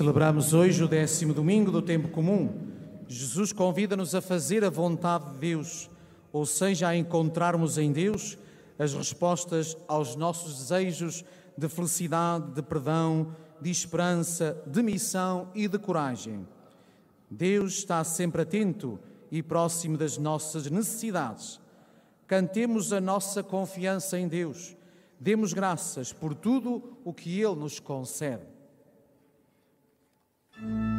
Celebramos hoje o décimo domingo do tempo comum. Jesus convida-nos a fazer a vontade de Deus, ou seja, a encontrarmos em Deus as respostas aos nossos desejos de felicidade, de perdão, de esperança, de missão e de coragem. Deus está sempre atento e próximo das nossas necessidades. Cantemos a nossa confiança em Deus. Demos graças por tudo o que Ele nos concede. Em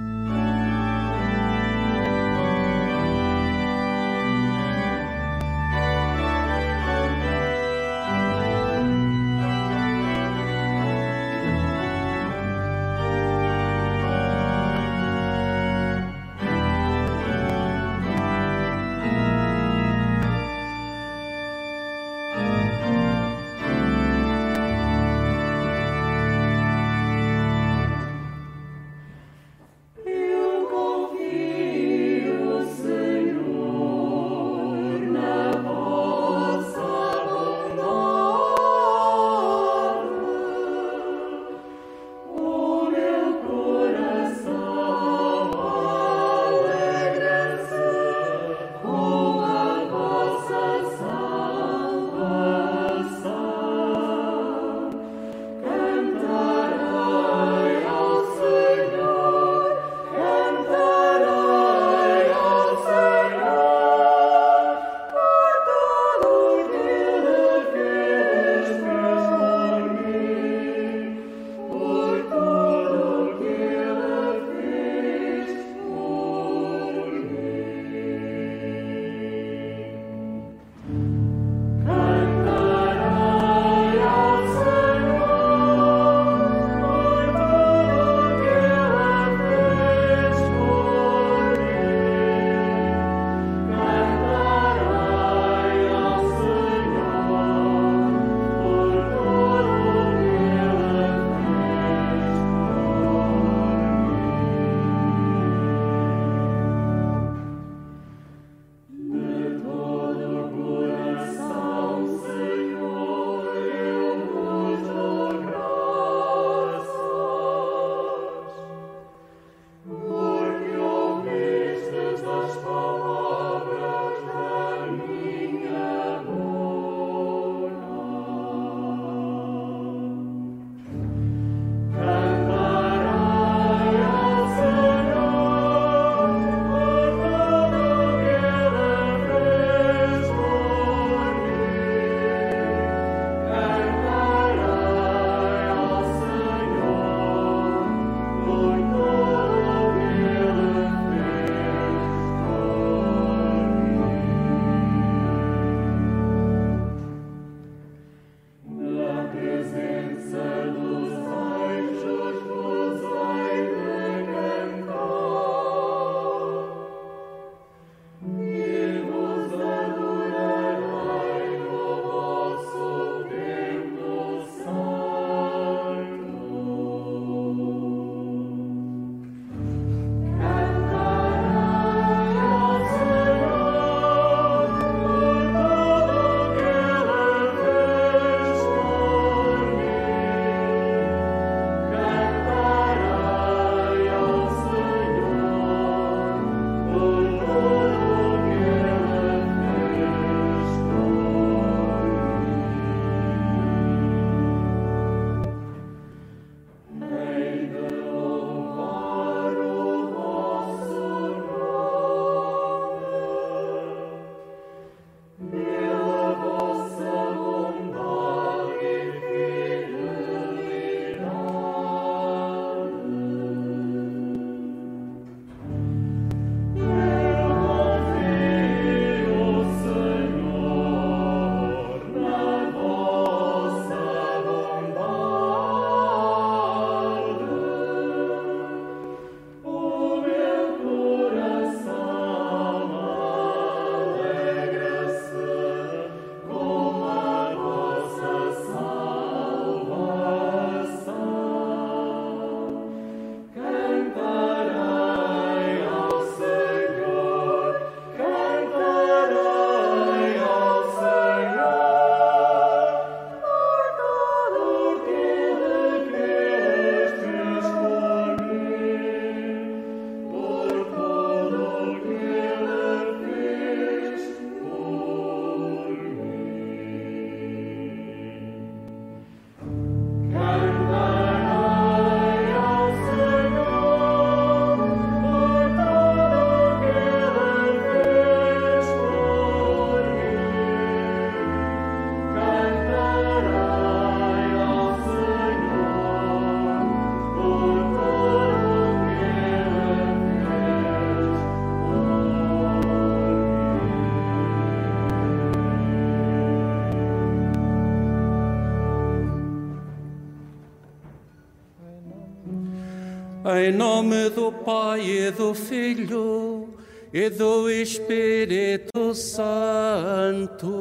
do Pai e do Filho e do Espírito Santo.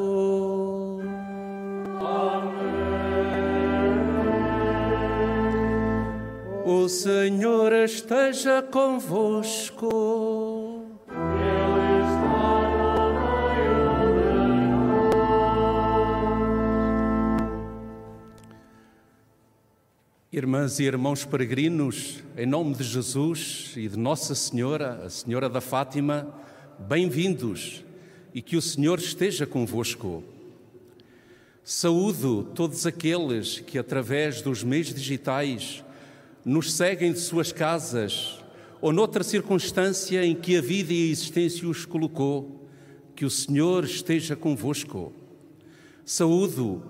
O Senhor esteja convosco. Irmãs e irmãos peregrinos, em nome de Jesus e de Nossa Senhora, a Senhora da Fátima, bem-vindos e que o Senhor esteja convosco. Saúdo todos aqueles que, através dos meios digitais, nos seguem de suas casas ou noutra circunstância em que a vida e a existência os colocou, que o Senhor esteja convosco. Saúdo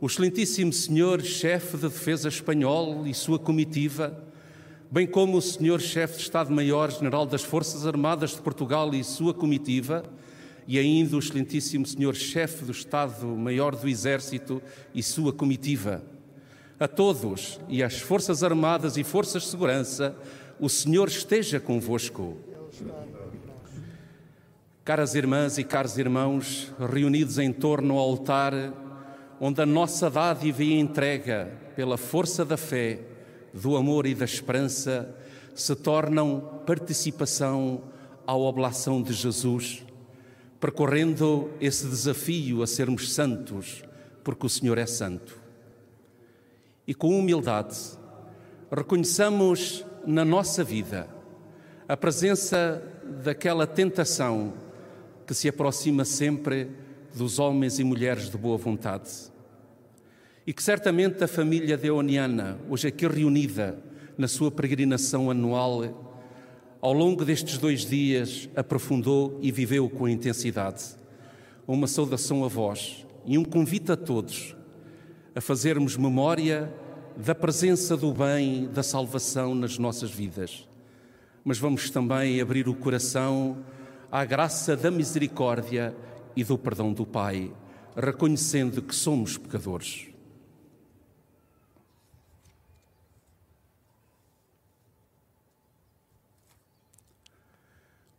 o excelentíssimo senhor chefe de defesa espanhol e sua comitiva, bem como o senhor chefe de Estado-Maior-General das Forças Armadas de Portugal e sua comitiva, e ainda o excelentíssimo senhor chefe do Estado-Maior do Exército e sua comitiva. A todos e às Forças Armadas e Forças de Segurança, o Senhor esteja convosco. Caras irmãs e caros irmãos, reunidos em torno ao altar, onde a nossa dádiva e entrega pela força da fé, do amor e da esperança se tornam participação à oblação de Jesus, percorrendo esse desafio a sermos santos, porque o Senhor é santo. E com humildade, reconheçamos na nossa vida a presença daquela tentação que se aproxima sempre dos homens e mulheres de boa vontade. E que certamente a família deoniana, hoje aqui reunida na sua peregrinação anual, ao longo destes dois dias aprofundou e viveu com intensidade. Uma saudação a vós e um convite a todos a fazermos memória da presença do bem, da salvação nas nossas vidas. Mas vamos também abrir o coração à graça da misericórdia e do perdão do Pai, reconhecendo que somos pecadores.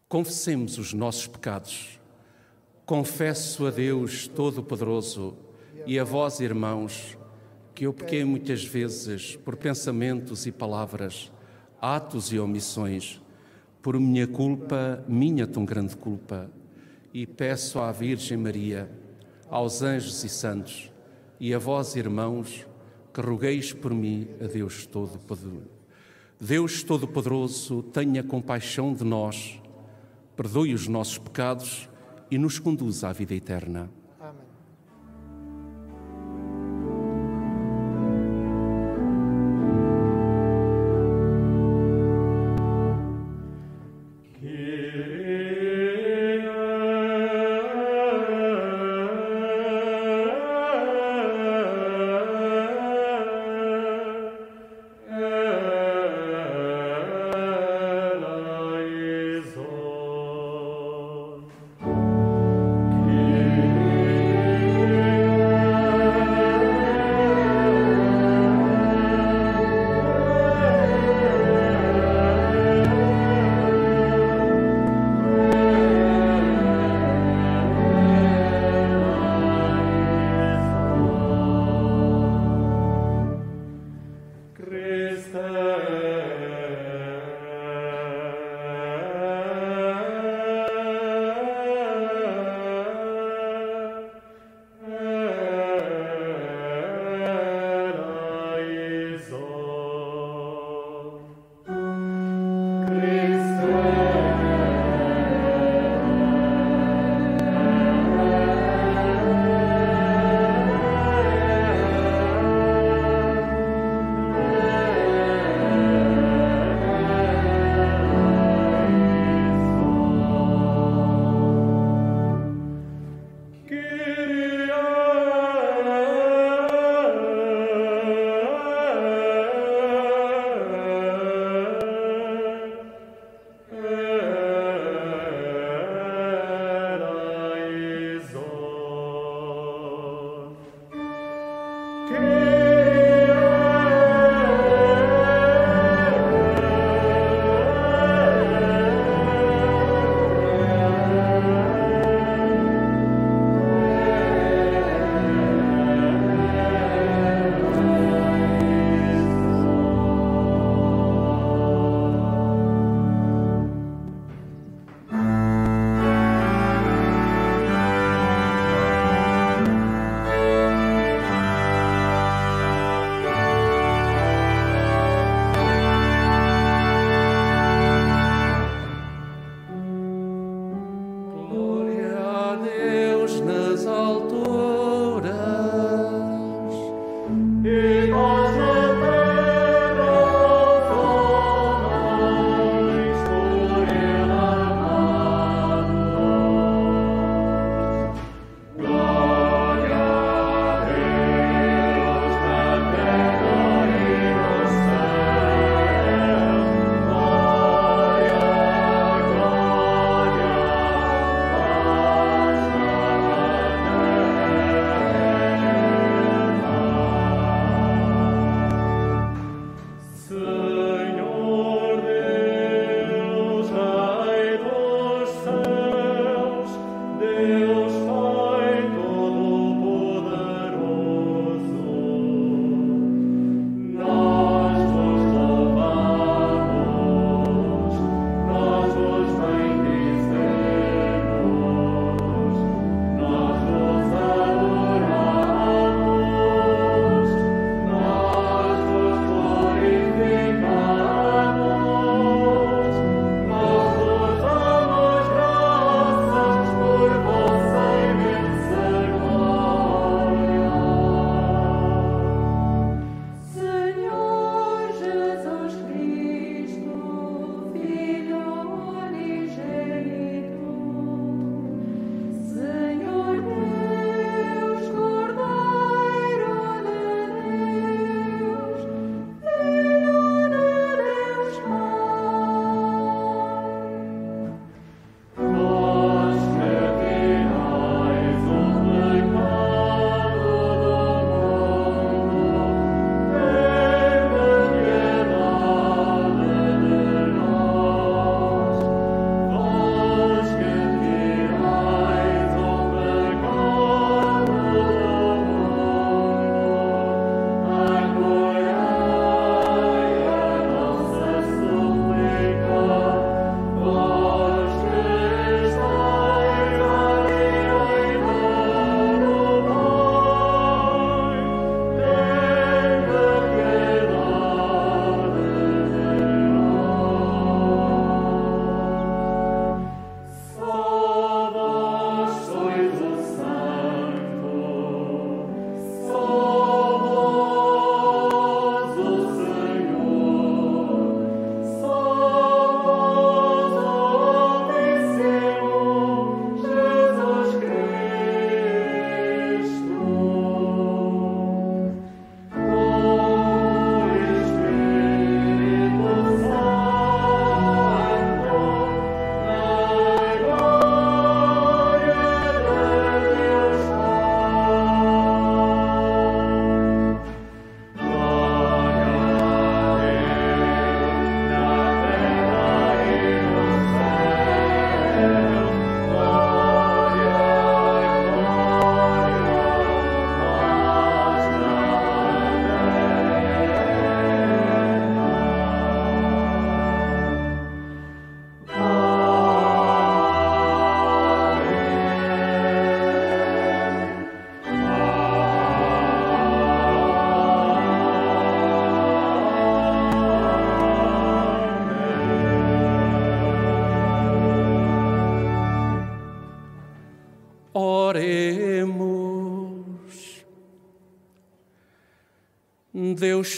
Confessemos os nossos pecados. Confesso a Deus Todo-Poderoso e a vós, irmãos, que eu pequei muitas vezes por pensamentos e palavras, atos e omissões, por minha culpa, minha tão grande culpa e peço à Virgem Maria, aos anjos e santos, e a vós, irmãos, que rogueis por mim a Deus Todo-Poderoso. Deus Todo-Poderoso, tenha compaixão de nós, perdoe os nossos pecados e nos conduza à vida eterna.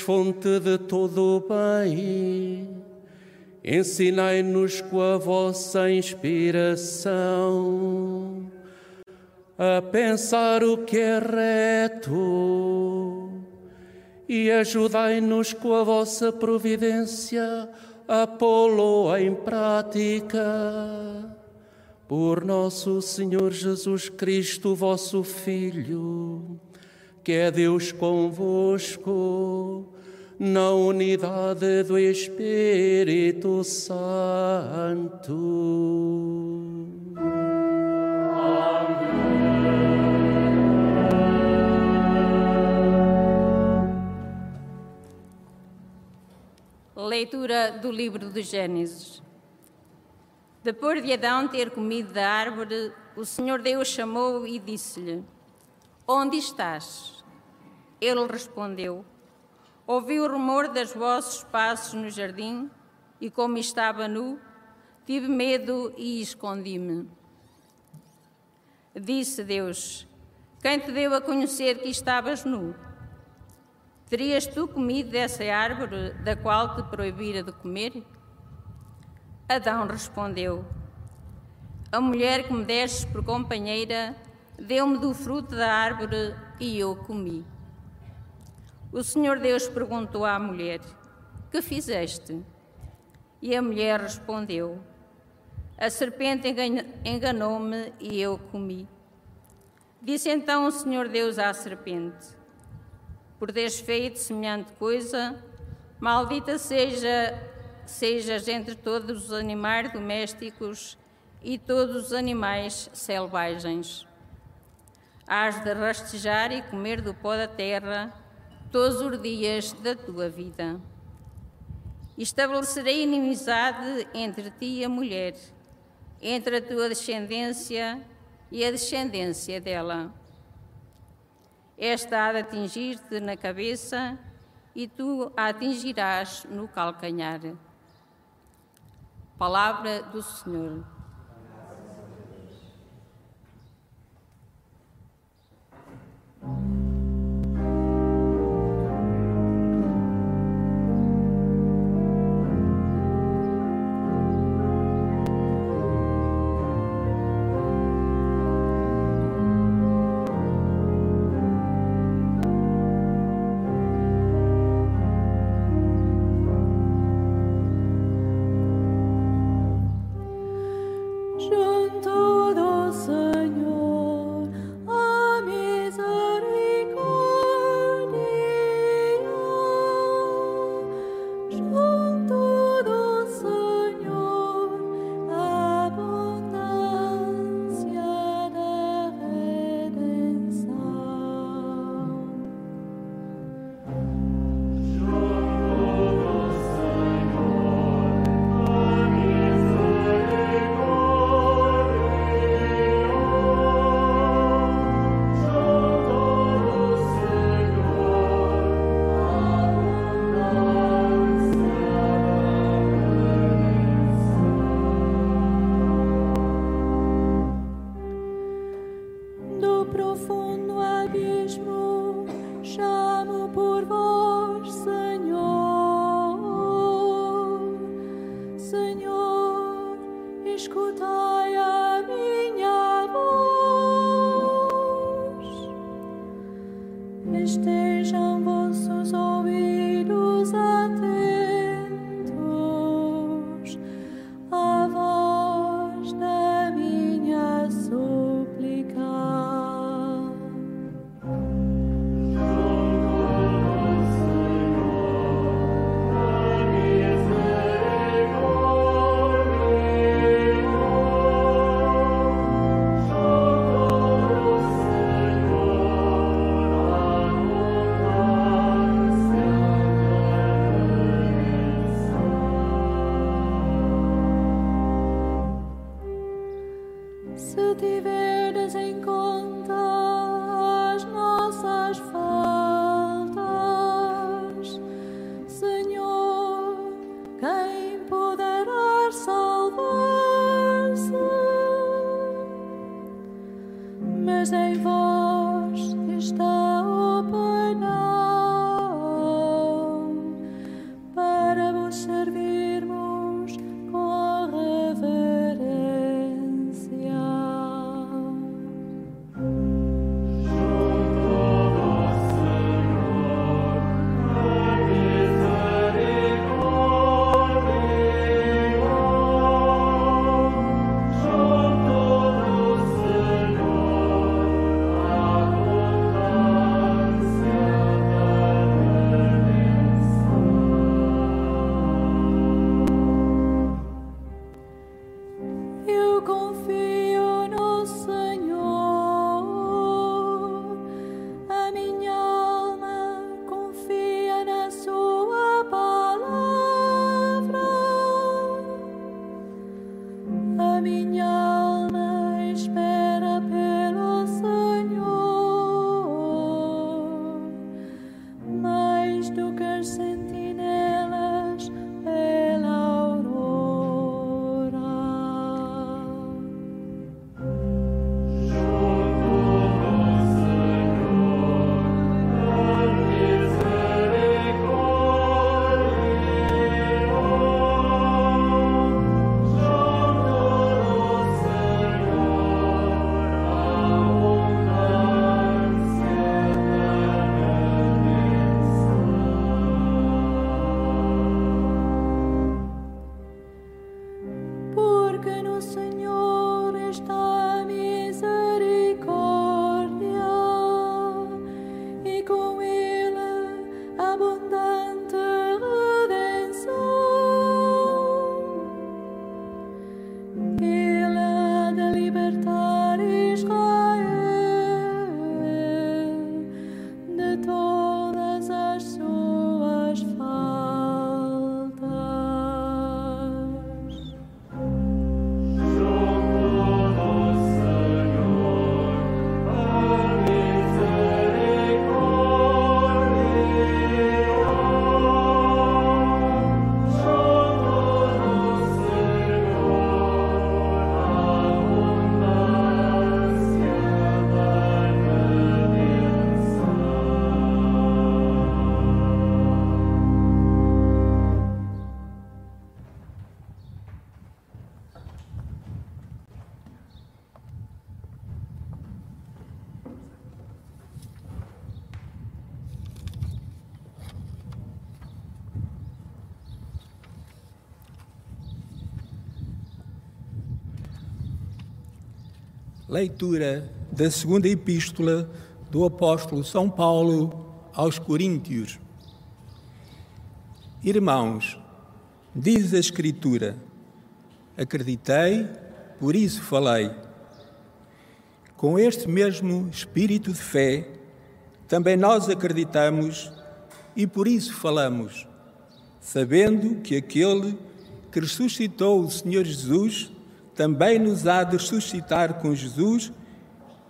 Fonte de todo o bem, ensinai-nos com a vossa inspiração. A pensar o que é reto e ajudai-nos com a vossa providência a pô-lo em prática. Por nosso Senhor Jesus Cristo, vosso Filho, que é Deus convosco, na unidade do Espírito Santo. Leitura do livro de Gênesis. Depois de Adão ter comido da árvore, o Senhor Deus chamou e disse-lhe: Onde estás? Ele respondeu: Ouvi o rumor das vossos passos no jardim, e como estava nu, tive medo e escondi-me. Disse Deus: Quem te deu a conhecer que estavas nu? Terias tu comido dessa árvore da qual te proibira de comer? Adão respondeu: A mulher que me destes por companheira deu-me do fruto da árvore e eu comi. O Senhor Deus perguntou à mulher: Que fizeste? E a mulher respondeu: A serpente enganou-me e eu comi. Disse então o Senhor Deus à serpente: Por teres feito semelhante coisa, maldita seja sejas entre todos os animais domésticos e todos os animais selvagens. Hás de rastejar e comer do pó da terra todos os dias da tua vida. Estabelecerei inimizade entre ti e a mulher, entre a tua descendência e a descendência dela. Esta há de atingir-te na cabeça e tu a atingirás no calcanhar. Palavra do Senhor. Amém. Leitura da segunda epístola do apóstolo São Paulo aos Coríntios. Irmãos, diz a Escritura: Acreditei, por isso falei. Com este mesmo espírito de fé, também nós acreditamos e por isso falamos, sabendo que aquele que ressuscitou o Senhor Jesus também nos há de suscitar com Jesus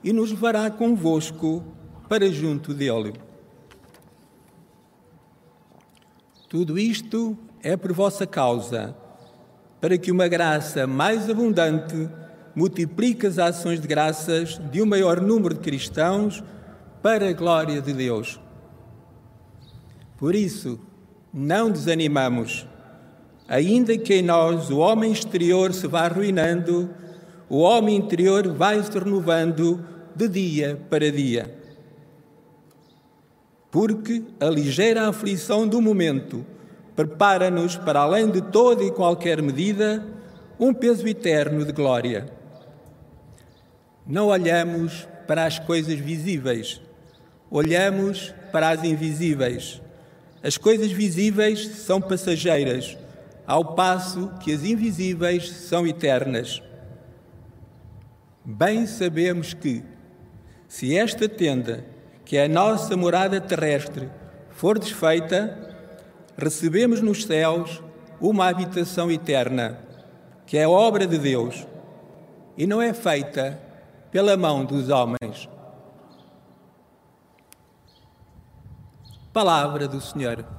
e nos levará convosco para junto dele. Tudo isto é por vossa causa, para que uma graça mais abundante multiplique as ações de graças de um maior número de cristãos para a glória de Deus. Por isso, não desanimamos Ainda que em nós o homem exterior se vá arruinando, o homem interior vai se renovando de dia para dia. Porque a ligeira aflição do momento prepara-nos para além de toda e qualquer medida um peso eterno de glória. Não olhamos para as coisas visíveis, olhamos para as invisíveis. As coisas visíveis são passageiras ao passo que as invisíveis são eternas. Bem sabemos que, se esta tenda, que é a nossa morada terrestre, for desfeita, recebemos nos céus uma habitação eterna, que é obra de Deus e não é feita pela mão dos homens. Palavra do Senhor.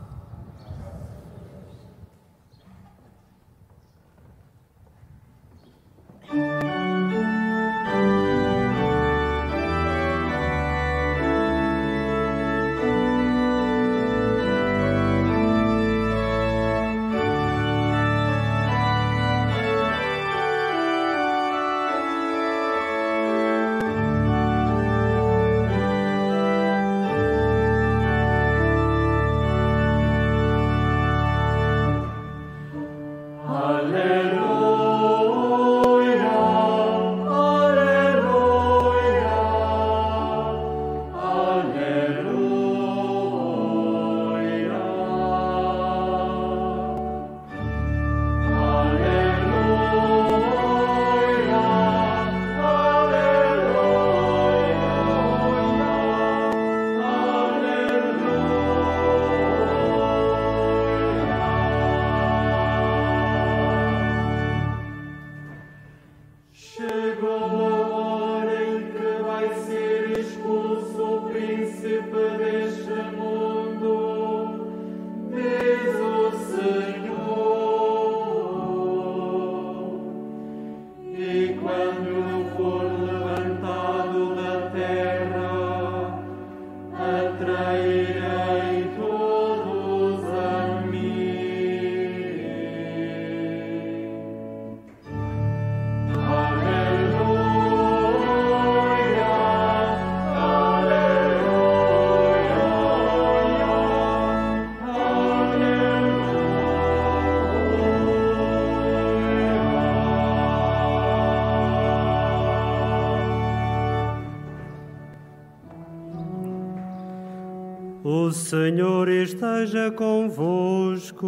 Esteja convosco.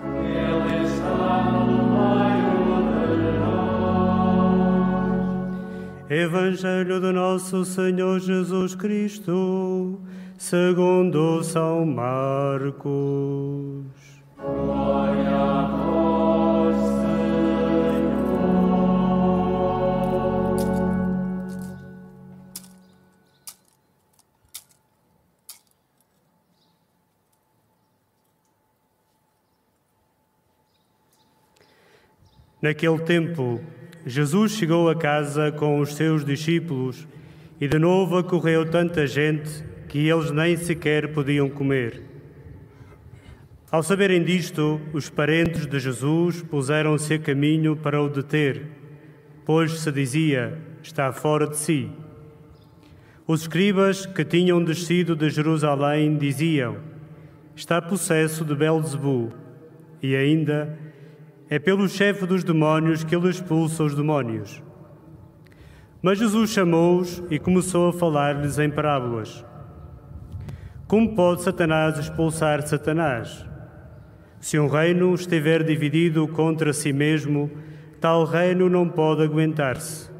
Ele está no meio de nós. Evangelho do nosso Senhor Jesus Cristo, segundo São Marcos. Naquele tempo, Jesus chegou a casa com os seus discípulos e de novo acorreu tanta gente que eles nem sequer podiam comer. Ao saberem disto, os parentes de Jesus puseram-se a caminho para o deter, pois se dizia: está fora de si. Os escribas que tinham descido de Jerusalém diziam: está possesso de Belzebu, e ainda é pelo chefe dos demónios que ele expulsa os demónios. Mas Jesus chamou-os e começou a falar-lhes em parábolas. Como pode Satanás expulsar Satanás? Se um reino estiver dividido contra si mesmo, tal reino não pode aguentar-se.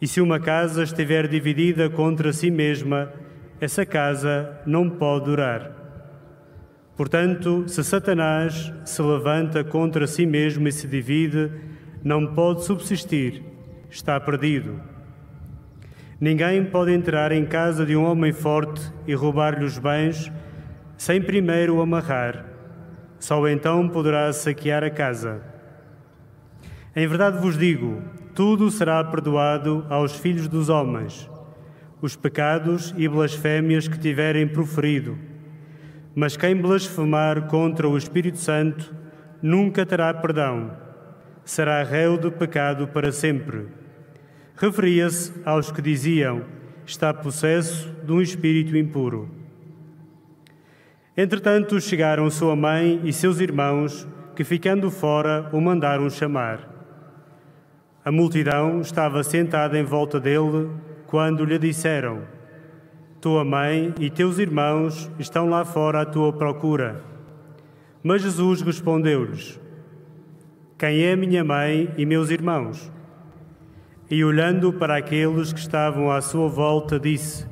E se uma casa estiver dividida contra si mesma, essa casa não pode durar. Portanto, se Satanás se levanta contra si mesmo e se divide, não pode subsistir, está perdido. Ninguém pode entrar em casa de um homem forte e roubar-lhe os bens sem primeiro o amarrar. Só então poderá saquear a casa. Em verdade vos digo: tudo será perdoado aos filhos dos homens, os pecados e blasfémias que tiverem proferido. Mas quem blasfemar contra o Espírito Santo nunca terá perdão. Será réu de pecado para sempre. Referia-se aos que diziam: está possesso de um espírito impuro. Entretanto, chegaram sua mãe e seus irmãos, que ficando fora o mandaram chamar. A multidão estava sentada em volta dele quando lhe disseram: Tua mãe e teus irmãos estão lá fora à tua procura. Mas Jesus respondeu-lhes: Quem é minha mãe e meus irmãos? E olhando para aqueles que estavam à sua volta, disse: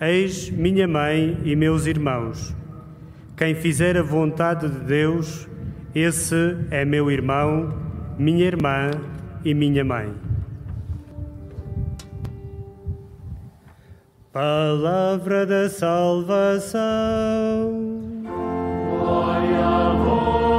Eis minha mãe e meus irmãos. Quem fizer a vontade de Deus, esse é meu irmão, minha irmã e minha mãe. Palavra da salvação. Glória a vós,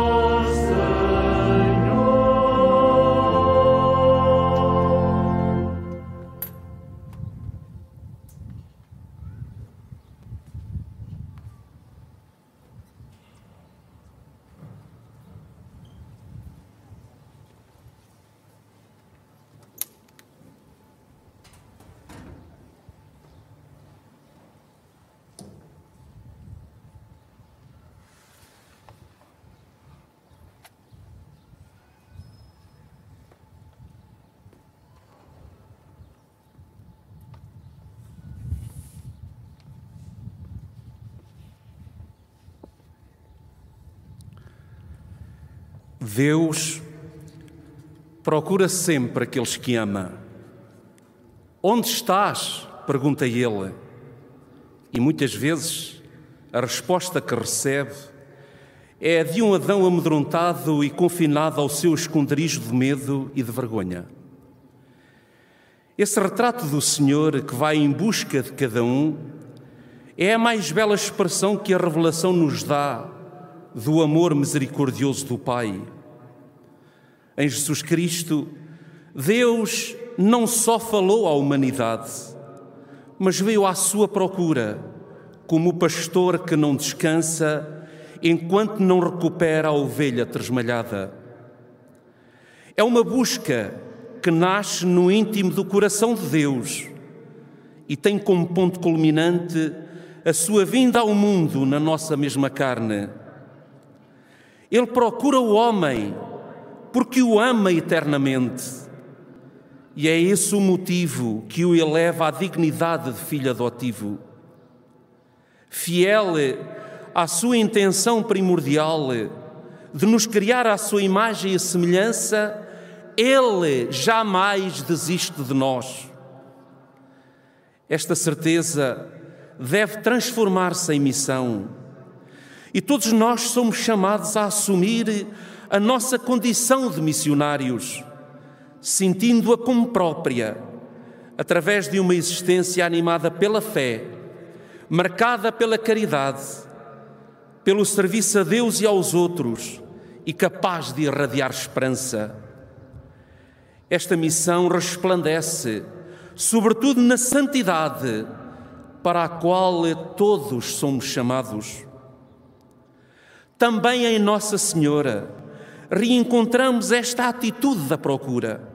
Deus procura sempre aqueles que ama. Onde estás? pergunta ele. E muitas vezes a resposta que recebe é de um Adão amedrontado e confinado ao seu esconderijo de medo e de vergonha. Esse retrato do Senhor que vai em busca de cada um é a mais bela expressão que a revelação nos dá do amor misericordioso do Pai. Em Jesus Cristo, Deus não só falou à humanidade, mas veio à sua procura, como o pastor que não descansa enquanto não recupera a ovelha tresmalhada. É uma busca que nasce no íntimo do coração de Deus e tem como ponto culminante a sua vinda ao mundo na nossa mesma carne. Ele procura o homem porque o ama eternamente. E é esse o motivo que o eleva à dignidade de filho adotivo. fiel à sua intenção primordial de nos criar à sua imagem e semelhança, Ele jamais desiste de nós. Esta certeza deve transformar-se em missão. E todos nós somos chamados a assumir a nossa condição de missionários, sentindo-a como própria, através de uma existência animada pela fé, marcada pela caridade, pelo serviço a Deus e aos outros e capaz de irradiar esperança. Esta missão resplandece, sobretudo na santidade, para a qual todos somos chamados. Também em Nossa Senhora reencontramos esta atitude da procura.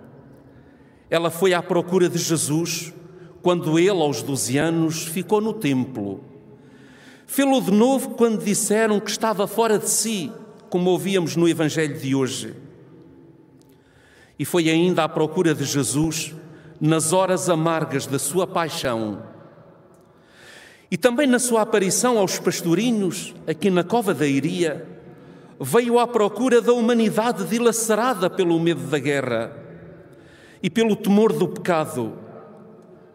Ela foi à procura de Jesus quando ele, aos 12 anos, ficou no templo. Fê-lo de novo quando disseram que estava fora de si, como ouvíamos no Evangelho de hoje. E foi ainda à procura de Jesus nas horas amargas da sua paixão e também na sua aparição aos pastorinhos, aqui na Cova da Iria, veio à procura da humanidade dilacerada pelo medo da guerra e pelo temor do pecado,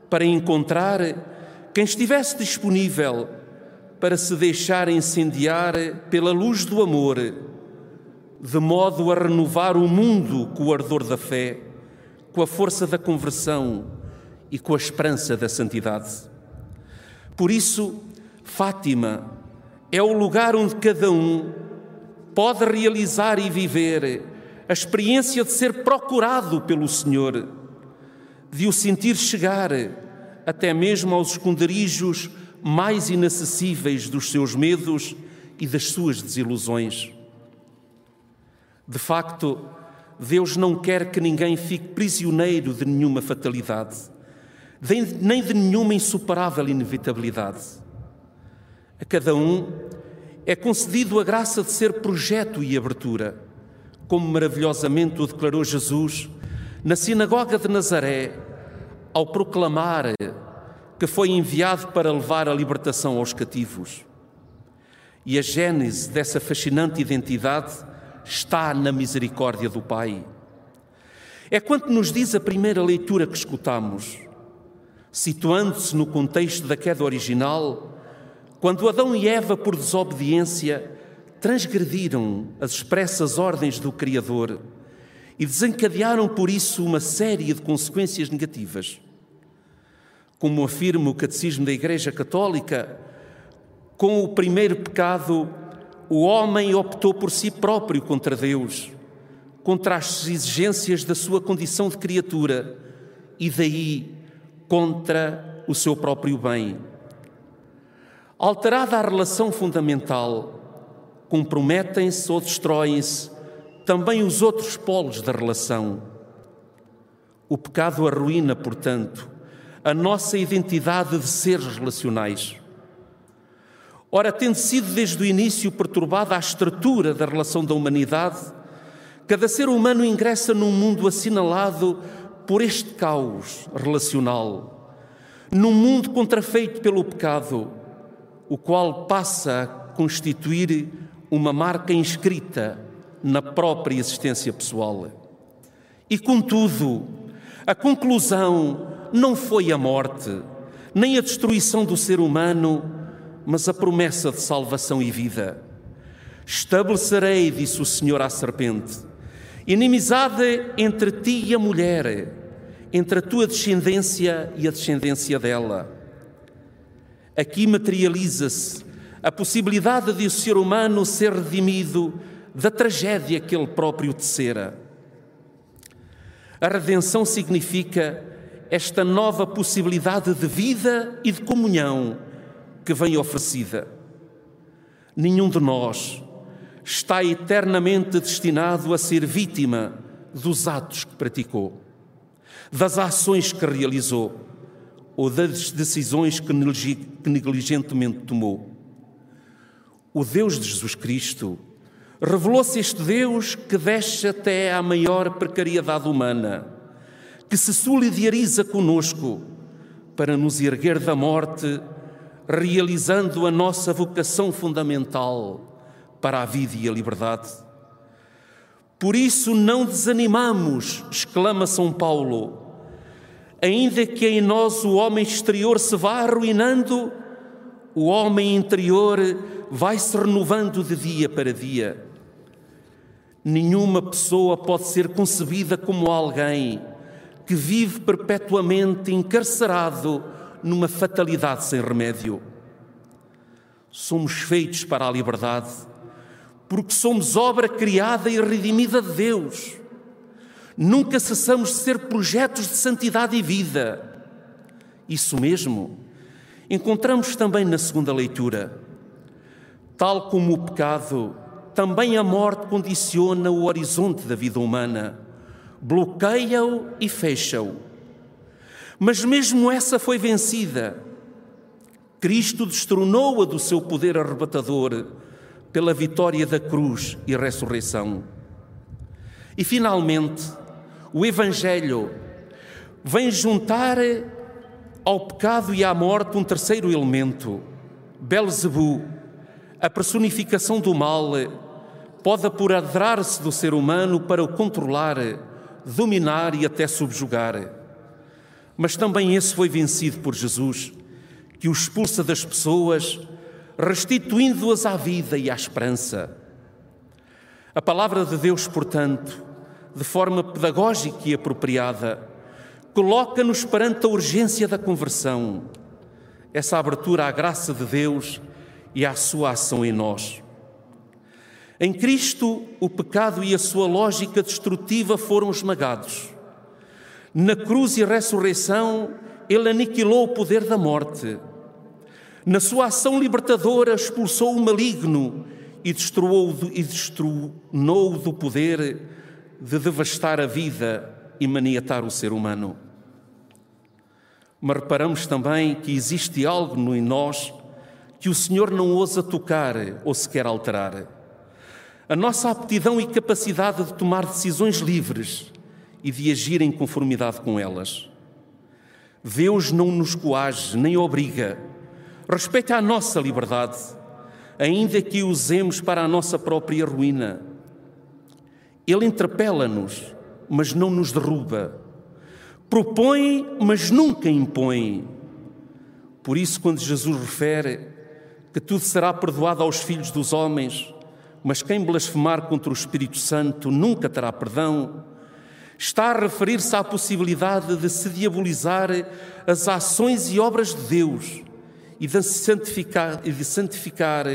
para encontrar quem estivesse disponível para se deixar incendiar pela luz do amor, de modo a renovar o mundo com o ardor da fé, com a força da conversão e com a esperança da santidade. Por isso, Fátima é o lugar onde cada um pode realizar e viver a experiência de ser procurado pelo Senhor, de o sentir chegar até mesmo aos esconderijos mais inacessíveis dos seus medos e das suas desilusões. De facto, Deus não quer que ninguém fique prisioneiro de nenhuma fatalidade nem de nenhuma insuperável inevitabilidade. A cada um é concedido a graça de ser projeto e abertura, como maravilhosamente o declarou Jesus na sinagoga de Nazaré, ao proclamar que foi enviado para levar a libertação aos cativos. E a gênese dessa fascinante identidade está na misericórdia do Pai. É quanto nos diz a primeira leitura que escutamos situando-se no contexto da queda original, quando Adão e Eva, por desobediência, transgrediram as expressas ordens do Criador e desencadearam por isso uma série de consequências negativas. Como afirma o Catecismo da Igreja Católica, com o primeiro pecado, o homem optou por si próprio contra Deus, contra as exigências da sua condição de criatura, e daí contra o seu próprio bem. Alterada a relação fundamental, comprometem-se ou destroem-se também os outros polos da relação. O pecado arruína, portanto, a nossa identidade de seres relacionais. Ora, tendo sido desde o início perturbada a estrutura da relação da humanidade, cada ser humano ingressa num mundo assinalado por este caos relacional, num mundo contrafeito pelo pecado, o qual passa a constituir uma marca inscrita na própria existência pessoal. E contudo, a conclusão não foi a morte, nem a destruição do ser humano, mas a promessa de salvação e vida. Estabelecerei, disse o Senhor à serpente, Inimizade entre ti e a mulher, entre a tua descendência e a descendência dela. Aqui materializa-se a possibilidade de o ser humano ser redimido da tragédia que ele próprio tecera. A redenção significa esta nova possibilidade de vida e de comunhão que vem oferecida. Nenhum de nós está eternamente destinado a ser vítima dos atos que praticou, das ações que realizou ou das decisões que negligentemente tomou. O Deus de Jesus Cristo revelou-se este Deus que desce até à maior precariedade humana, que se solidariza conosco para nos erguer da morte realizando a nossa vocação fundamental para a vida e a liberdade. Por isso não desanimamos, exclama São Paulo. Ainda que em nós o homem exterior se vá arruinando, o homem interior vai se renovando de dia para dia. Nenhuma pessoa pode ser concebida como alguém que vive perpetuamente encarcerado numa fatalidade sem remédio. Somos feitos para a liberdade, porque somos obra criada e redimida de Deus. Nunca cessamos de ser projetos de santidade e vida. Isso mesmo encontramos também na segunda leitura. Tal como o pecado, também a morte condiciona o horizonte da vida humana, bloqueia-o e fecha-o. Mas mesmo essa foi vencida. Cristo destronou-a do seu poder arrebatador pela vitória da cruz e ressurreição. E finalmente, o Evangelho vem juntar ao pecado e à morte um terceiro elemento, Belzebu, a personificação do mal, pode apoderar-se do ser humano para o controlar, dominar e até subjugar. Mas também esse foi vencido por Jesus, que o expulsa das pessoas, restituindo-as à vida e à esperança. A palavra de Deus, portanto, de forma pedagógica e apropriada, coloca-nos perante a urgência da conversão, essa abertura à graça de Deus e à sua ação em nós. Em Cristo, o pecado e a sua lógica destrutiva foram esmagados. Na cruz e ressurreição, ele aniquilou o poder da morte. Na sua ação libertadora, expulsou o maligno e destronou do poder de devastar a vida e maniatar o ser humano. Mas reparamos também que existe algo em nós que o Senhor não ousa tocar ou sequer alterar. A nossa aptidão e capacidade de tomar decisões livres e de agir em conformidade com elas. Deus não nos coage nem obriga. Respeita a nossa liberdade, ainda que usemos para a nossa própria ruína. Ele interpela-nos, mas não nos derruba. Propõe, mas nunca impõe. Por isso, quando Jesus refere que tudo será perdoado aos filhos dos homens, mas quem blasfemar contra o Espírito Santo nunca terá perdão, está a referir-se à possibilidade de se diabolizar as ações e obras de Deus e de santificar, de santificar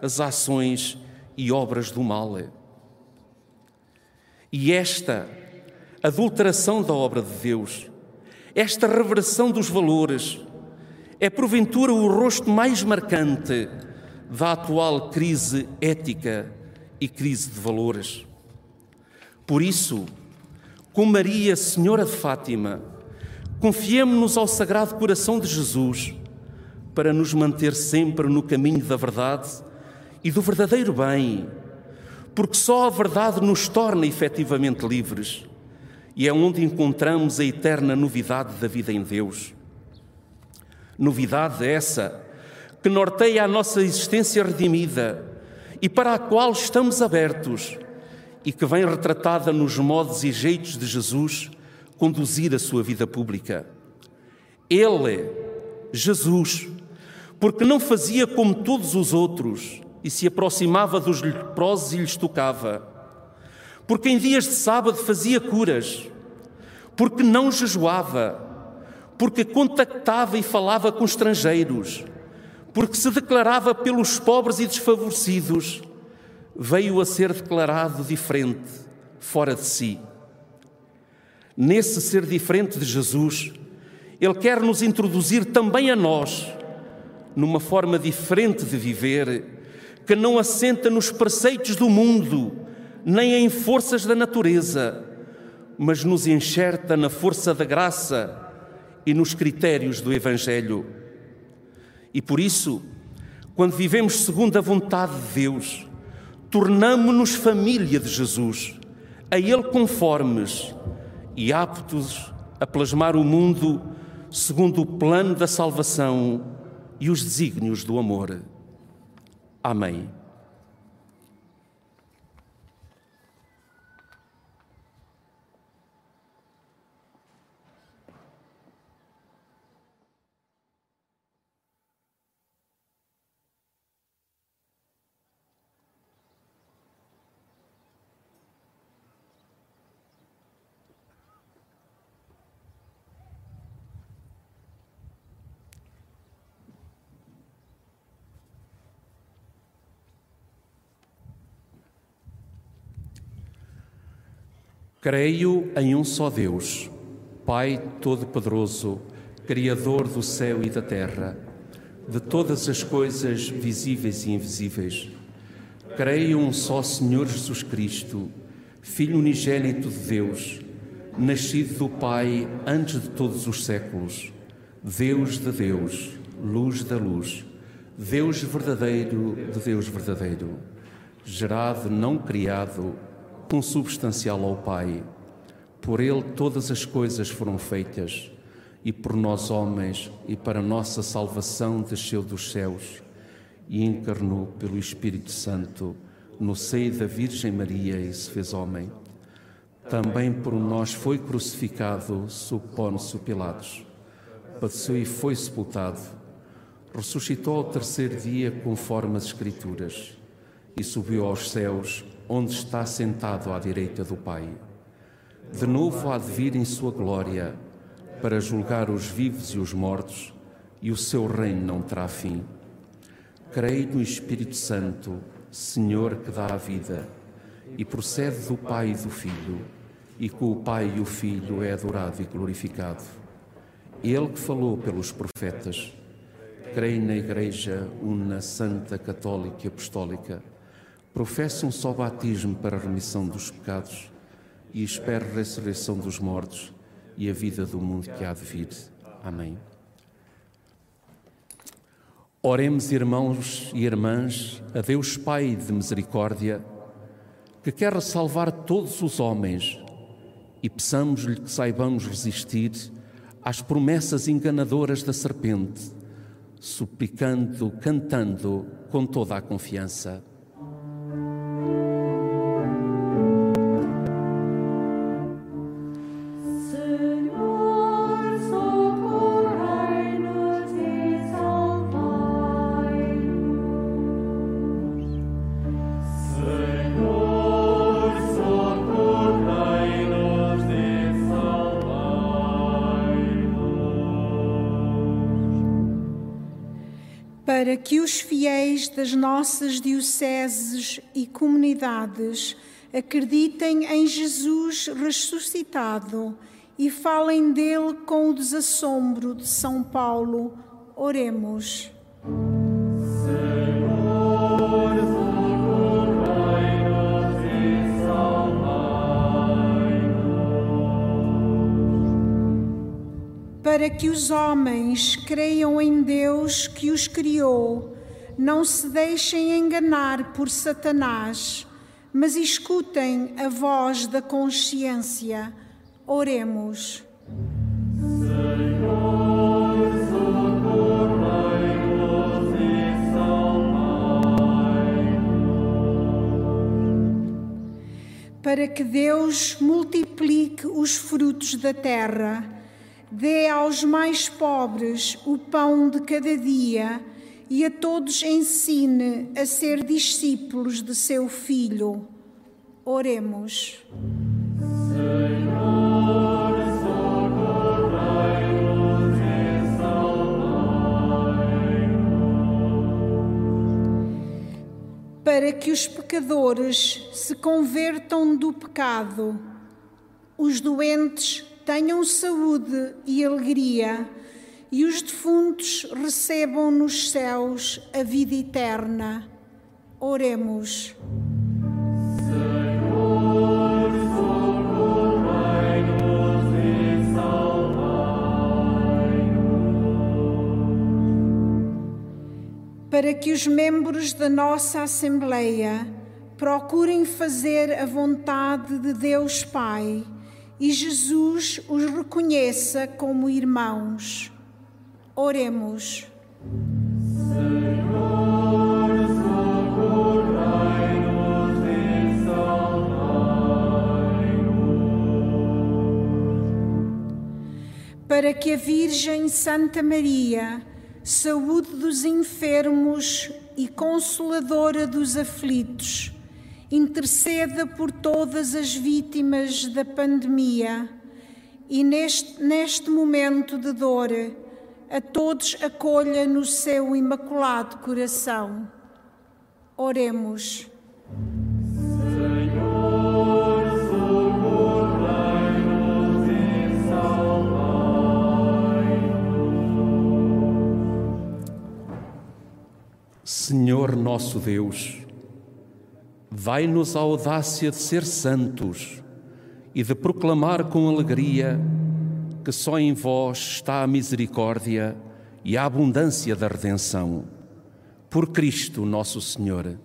as ações e obras do mal. E esta adulteração da obra de Deus, esta reversão dos valores, é porventura o rosto mais marcante da atual crise ética e crise de valores. Por isso, com Maria, Senhora de Fátima, confiemos-nos ao Sagrado Coração de Jesus para nos manter sempre no caminho da verdade e do verdadeiro bem, porque só a verdade nos torna efetivamente livres e é onde encontramos a eterna novidade da vida em Deus. Novidade essa que norteia a nossa existência redimida e para a qual estamos abertos e que vem retratada nos modos e jeitos de Jesus conduzir a sua vida pública. Ele, Jesus, porque não fazia como todos os outros e se aproximava dos leprosos e lhes tocava, porque em dias de sábado fazia curas, porque não jejuava, porque contactava e falava com estrangeiros, porque se declarava pelos pobres e desfavorecidos, veio a ser declarado diferente, fora de si. Nesse ser diferente de Jesus, Ele quer nos introduzir também a nós, numa forma diferente de viver, que não assenta nos preceitos do mundo, nem em forças da natureza, mas nos enxerta na força da graça e nos critérios do Evangelho. E por isso, quando vivemos segundo a vontade de Deus, tornamo-nos família de Jesus, a Ele conformes e aptos a plasmar o mundo segundo o plano da salvação e os desígnios do amor. Amém. Creio em um só Deus, Pai Todo-Poderoso, Criador do céu e da terra, de todas as coisas visíveis e invisíveis. Creio um só Senhor Jesus Cristo, Filho unigênito de Deus, nascido do Pai antes de todos os séculos, Deus de Deus, luz da luz, Deus verdadeiro de Deus verdadeiro, gerado, não criado, consubstancial ao Pai. Por Ele todas as coisas foram feitas, e por nós homens, e para nossa salvação desceu dos céus e encarnou pelo Espírito Santo no seio da Virgem Maria e se fez homem. Também por nós foi crucificado sob Pôncio Pilatos. Padeceu e foi sepultado. Ressuscitou ao terceiro dia conforme as Escrituras e subiu aos céus onde está sentado à direita do Pai. De novo há de vir em sua glória para julgar os vivos e os mortos, e o seu reino não terá fim. Creio no Espírito Santo, Senhor que dá a vida, e procede do Pai e do Filho, e com o Pai e o Filho é adorado e glorificado. Ele que falou pelos profetas, creio na Igreja una, santa, católica e apostólica professa um só batismo para a remissão dos pecados e espera a ressurreição dos mortos e a vida do mundo que há de vir. Amém. Oremos, irmãos e irmãs, a Deus Pai de misericórdia, que quer salvar todos os homens, e peçamos-lhe que saibamos resistir às promessas enganadoras da serpente, suplicando, cantando com toda a confiança. Das nossas dioceses e comunidades acreditem em Jesus ressuscitado e falem dele com o desassombro de São Paulo. Oremos. Para que os homens creiam em Deus que os criou, não se deixem enganar por Satanás, mas escutem a voz da consciência. Oremos. Para que Deus multiplique os frutos da terra, dê aos mais pobres o pão de cada dia e a todos ensine a ser discípulos de seu Filho. Oremos. Para que os pecadores se convertam do pecado, os doentes tenham saúde e alegria, e os defuntos recebam nos céus a vida eterna. Oremos. Para que os membros da nossa Assembleia procurem fazer a vontade de Deus Pai e Jesus os reconheça como irmãos. Oremos. para que a Virgem Santa Maria, saúde dos enfermos e consoladora dos aflitos, interceda por todas as vítimas da pandemia e neste, neste momento de dor, a todos acolha no seu imaculado coração. Oremos. Senhor nosso Deus, dai-nos a audácia de ser santos e de proclamar com alegria que só em vós está a misericórdia e a abundância da redenção. Por Cristo nosso Senhor.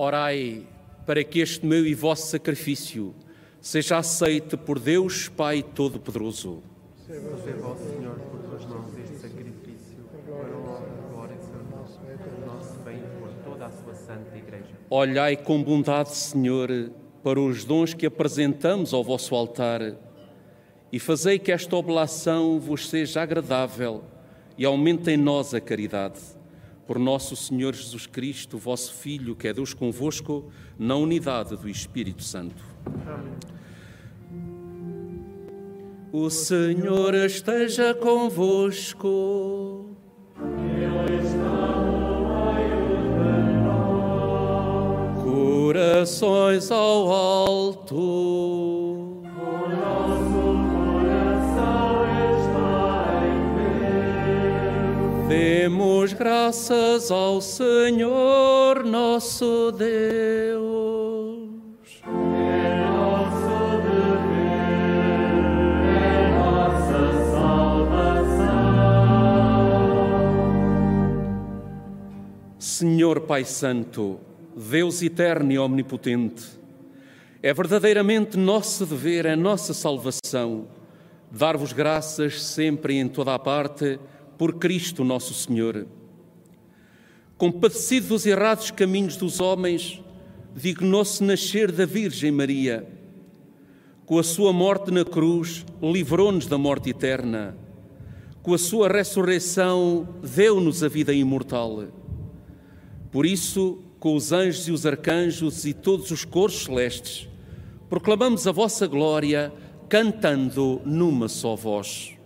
Orai para que este meu e vosso sacrifício seja aceite por Deus Pai Todo-Poderoso. Fazer vós, Senhor, por tuas mãos este sacrifício, para a honra, glória e salvação, para o nosso bem e por toda a sua santa Igreja. Olhai com bondade, Senhor, para os dons que apresentamos ao vosso altar e fazei que esta oblação vos seja agradável e aumente em nós a caridade. Por nosso Senhor Jesus Cristo, vosso Filho, que é Deus convosco, na unidade do Espírito Santo. O Senhor esteja convosco. Corações ao alto. Demos graças ao Senhor nosso Deus. Senhor Pai Santo, Deus eterno e omnipotente, é verdadeiramente nosso dever, é nossa salvação, dar-vos graças sempre e em toda a parte por Cristo nosso Senhor. Compadecido dos errados caminhos dos homens, dignou-se nascer da Virgem Maria. Com a sua morte na cruz, livrou-nos da morte eterna. Com a sua ressurreição, deu-nos a vida imortal. Por isso, com os anjos e os arcanjos e todos os coros celestes, proclamamos a vossa glória, cantando numa só voz.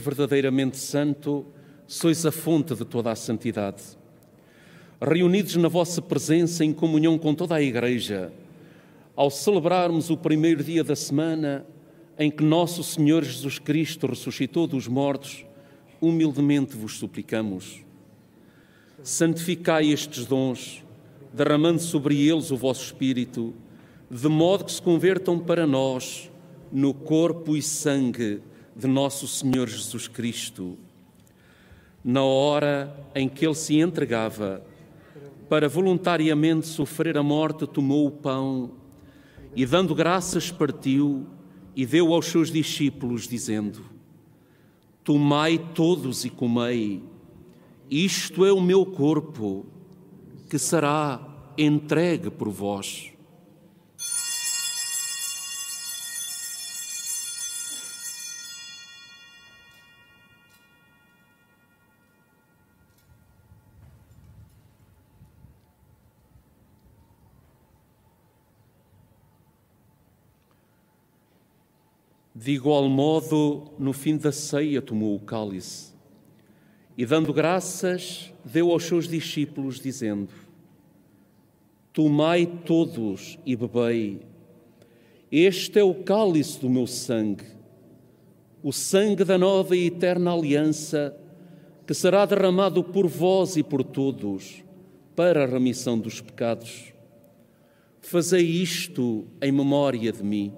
Verdadeiramente santo, sois a fonte de toda a santidade. Reunidos na vossa presença em comunhão com toda a Igreja, ao celebrarmos o primeiro dia da semana em que nosso Senhor Jesus Cristo ressuscitou dos mortos, humildemente vos suplicamos. Santificai estes dons, derramando sobre eles o vosso Espírito, de modo que se convertam para nós no corpo e sangue de nosso Senhor Jesus Cristo. Na hora em que ele se entregava para voluntariamente sofrer a morte, tomou o pão e, dando graças, partiu e deu aos seus discípulos, dizendo: Tomai todos e comei, isto é o meu corpo, que será entregue por vós. De igual modo, no fim da ceia, tomou o cálice E dando graças, deu aos seus discípulos, dizendo: Tomai todos e bebei. Este é o cálice do meu sangue, o sangue da nova e eterna aliança, que será derramado por vós e por todos, para a remissão dos pecados. Fazei isto em memória de mim.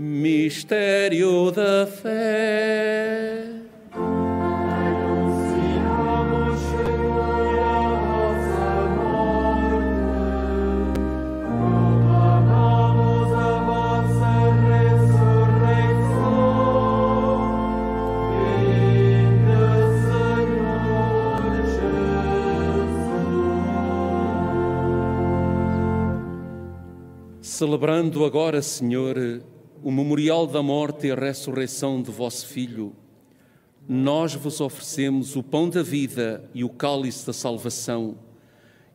Mistério da fé. Anunciamos, Senhor, a vossa morte, Senhor Jesus. Celebrando agora, Senhor, o memorial da morte e a ressurreição de vosso Filho, nós vos oferecemos o pão da vida e o cálice da salvação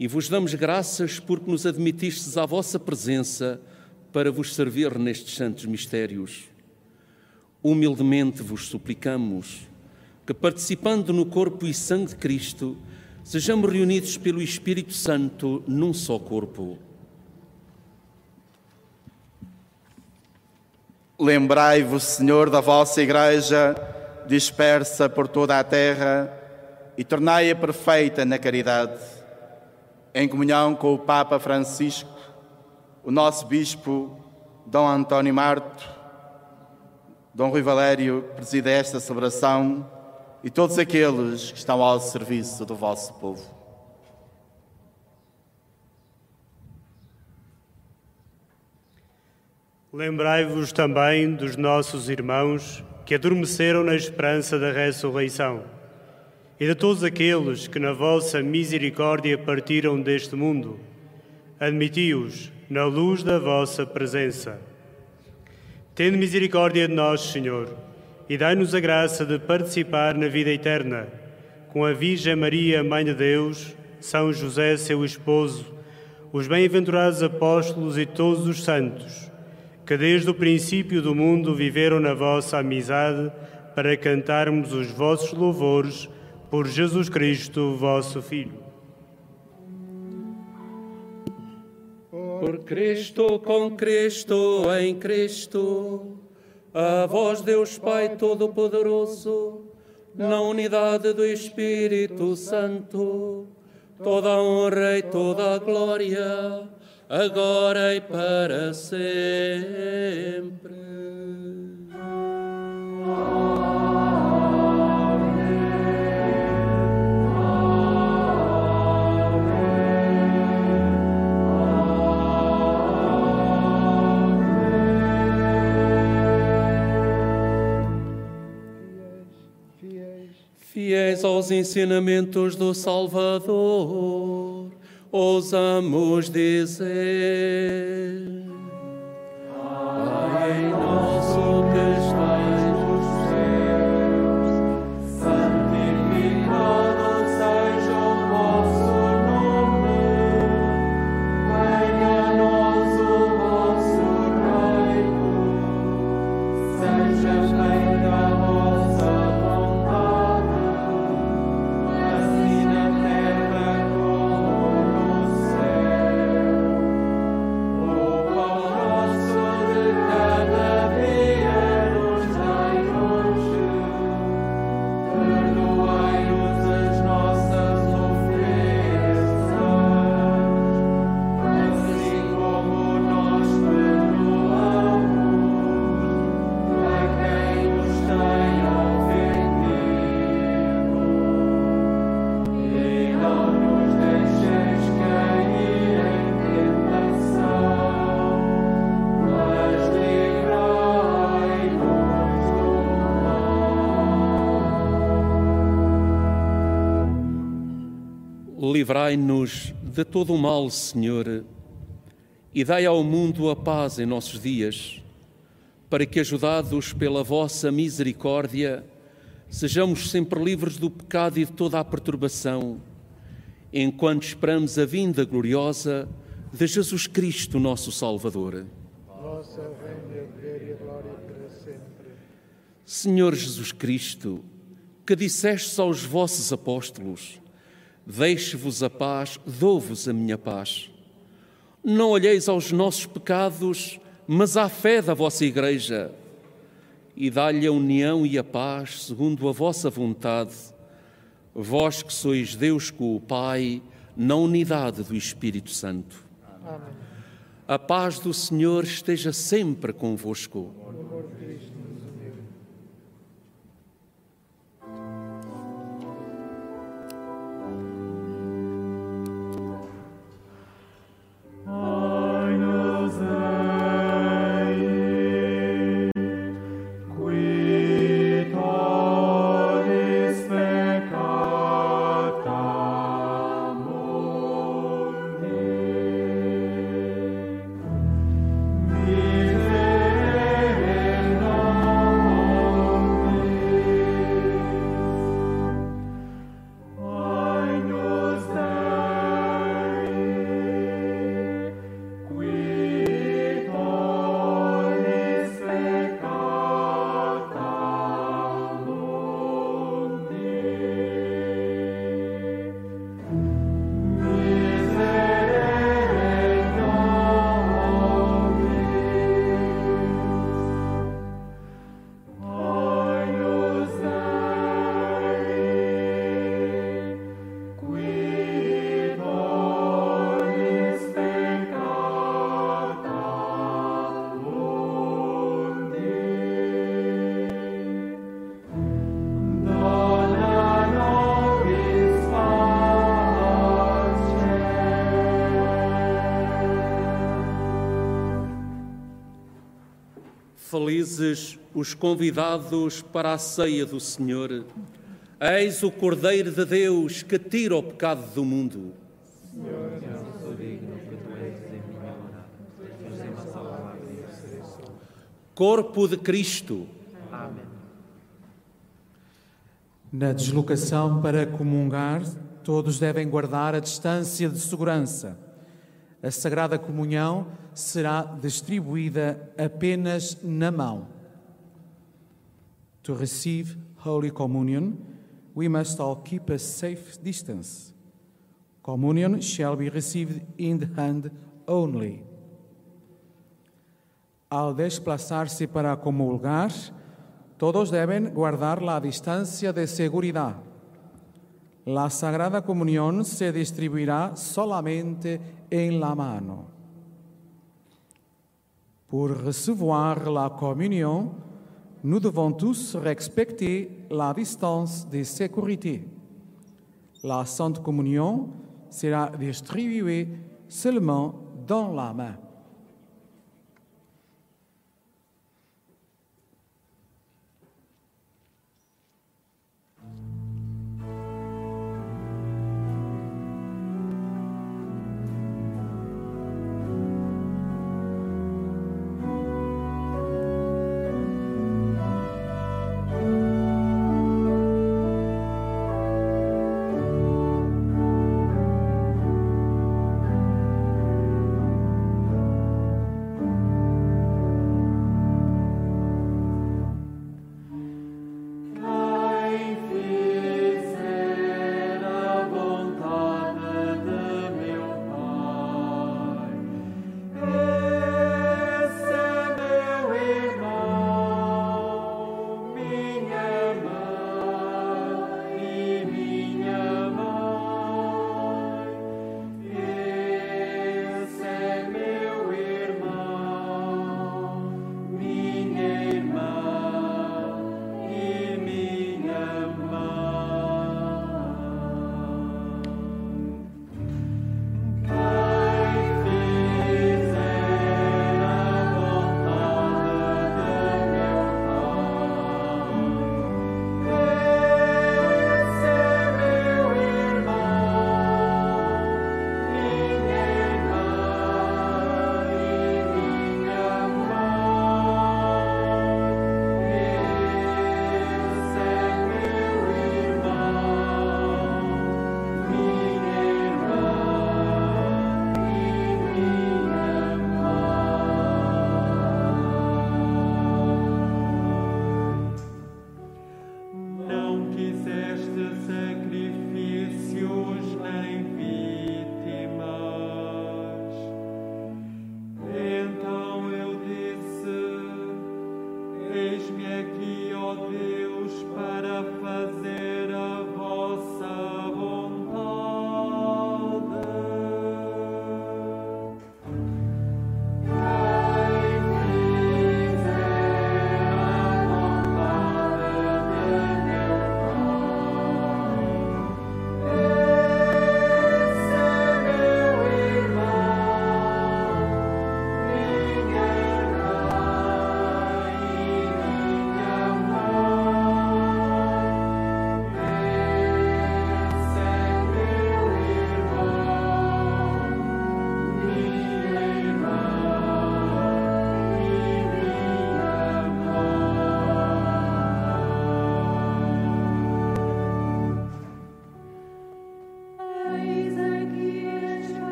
e vos damos graças porque nos admitistes à vossa presença para vos servir nestes santos mistérios. Humildemente vos suplicamos que, participando no corpo e sangue de Cristo, sejamos reunidos pelo Espírito Santo num só corpo. Lembrai-vos, Senhor, da vossa Igreja dispersa por toda a terra e tornai-a perfeita na caridade, em comunhão com o Papa Francisco, o nosso Bispo Dom António Marto, Dom Rui Valério, preside esta celebração, e todos aqueles que estão ao serviço do vosso povo. Lembrai-vos também dos nossos irmãos que adormeceram na esperança da ressurreição, e de todos aqueles que na vossa misericórdia partiram deste mundo. Admiti-os na luz da vossa presença. Tende misericórdia de nós, Senhor, e dai-nos a graça de participar na vida eterna, com a Virgem Maria, Mãe de Deus, São José, seu esposo, os bem-aventurados apóstolos e todos os santos que desde o princípio do mundo viveram na vossa amizade, para cantarmos os vossos louvores por Jesus Cristo, vosso Filho. Por Cristo, com Cristo, em Cristo, a vós, Deus Pai Todo-Poderoso, na unidade do Espírito Santo, toda a honra e toda a glória, agora e para sempre. Fiéis aos ensinamentos do Salvador, ousamos dizer: Pai nosso que estais Livrai-nos de todo o mal, Senhor, e dai ao mundo a paz em nossos dias, para que, ajudados pela vossa misericórdia, sejamos sempre livres do pecado e de toda a perturbação, enquanto esperamos a vinda gloriosa de Jesus Cristo, nosso Salvador. Reina, poder e glória para sempre. Senhor Jesus Cristo, que dissestes aos vossos apóstolos: Deixe-vos a paz, dou-vos a minha paz. Não olheis aos nossos pecados, mas à fé da vossa Igreja, e dá-lhe a união e a paz segundo a vossa vontade, vós que sois Deus com o Pai, na unidade do Espírito Santo. Amém. A paz do Senhor esteja sempre convosco. Os convidados para a ceia do Senhor. Eis o Cordeiro de Deus que tira o pecado do mundo. Corpo de Cristo. Na deslocação para comungar, todos devem guardar a distância de segurança. A Sagrada Comunhão será distribuída apenas na mão. To receive Holy Communion, we must all keep a safe distance. Communion shall be received in the hand only. Al desplazarse para comulgar, todos deben guardar la distancia de seguridad. La Sagrada Comunión se distribuirá solamente en la mano. Pour recevoir la communion, nous devons tous respecter la distance de sécurité. La Sainte Communion sera distribuée seulement dans la main.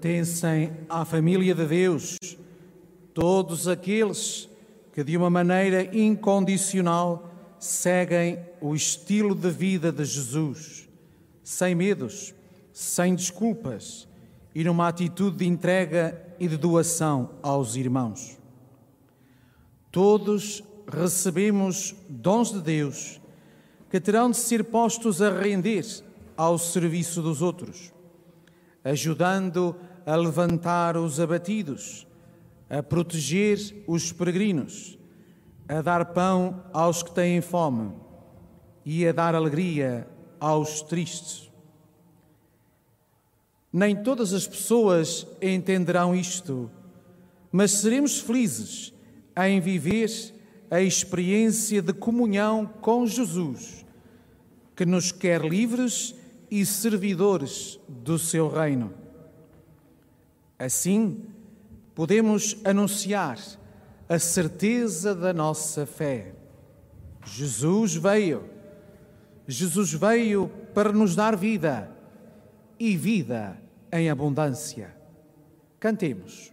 Pertencem à família de Deus, todos aqueles que, de uma maneira incondicional, seguem o estilo de vida de Jesus, sem medos, sem desculpas e numa atitude de entrega e de doação aos irmãos. Todos recebemos dons de Deus que terão de ser postos a render ao serviço dos outros, ajudando a levantar os abatidos, a proteger os peregrinos, a dar pão aos que têm fome e a dar alegria aos tristes. Nem todas as pessoas entenderão isto, mas seremos felizes em viver a experiência de comunhão com Jesus, que nos quer livres e servidores do seu reino. Assim, podemos anunciar a certeza da nossa fé. Jesus veio. Jesus veio para nos dar vida e vida em abundância. Cantemos.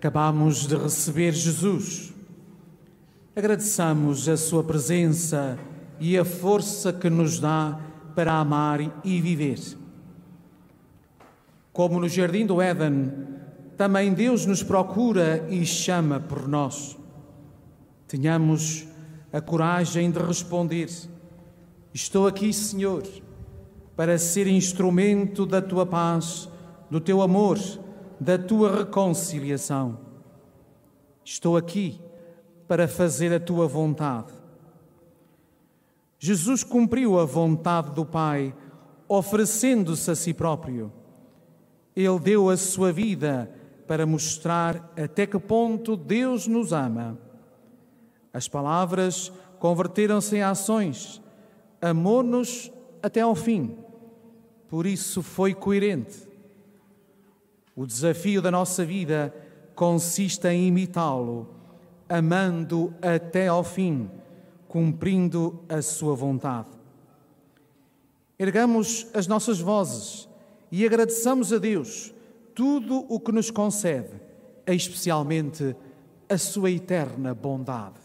Acabamos de receber Jesus. Agradeçamos a Sua presença e a força que nos dá para amar e viver. Como no jardim do Éden, também Deus nos procura e chama por nós. Tenhamos a coragem de responder: Estou aqui, Senhor, para ser instrumento da tua paz, do teu amor, da tua reconciliação. Estou aqui para fazer a tua vontade. Jesus cumpriu a vontade do Pai, oferecendo-se a si próprio. Ele deu a sua vida para mostrar até que ponto Deus nos ama. As palavras converteram-se em ações, amou-nos até ao fim, por isso foi coerente. O desafio da nossa vida consiste em imitá-lo, amando até ao fim cumprindo a sua vontade. Ergamos as nossas vozes e agradeçamos a Deus tudo o que nos concede, especialmente a sua eterna bondade.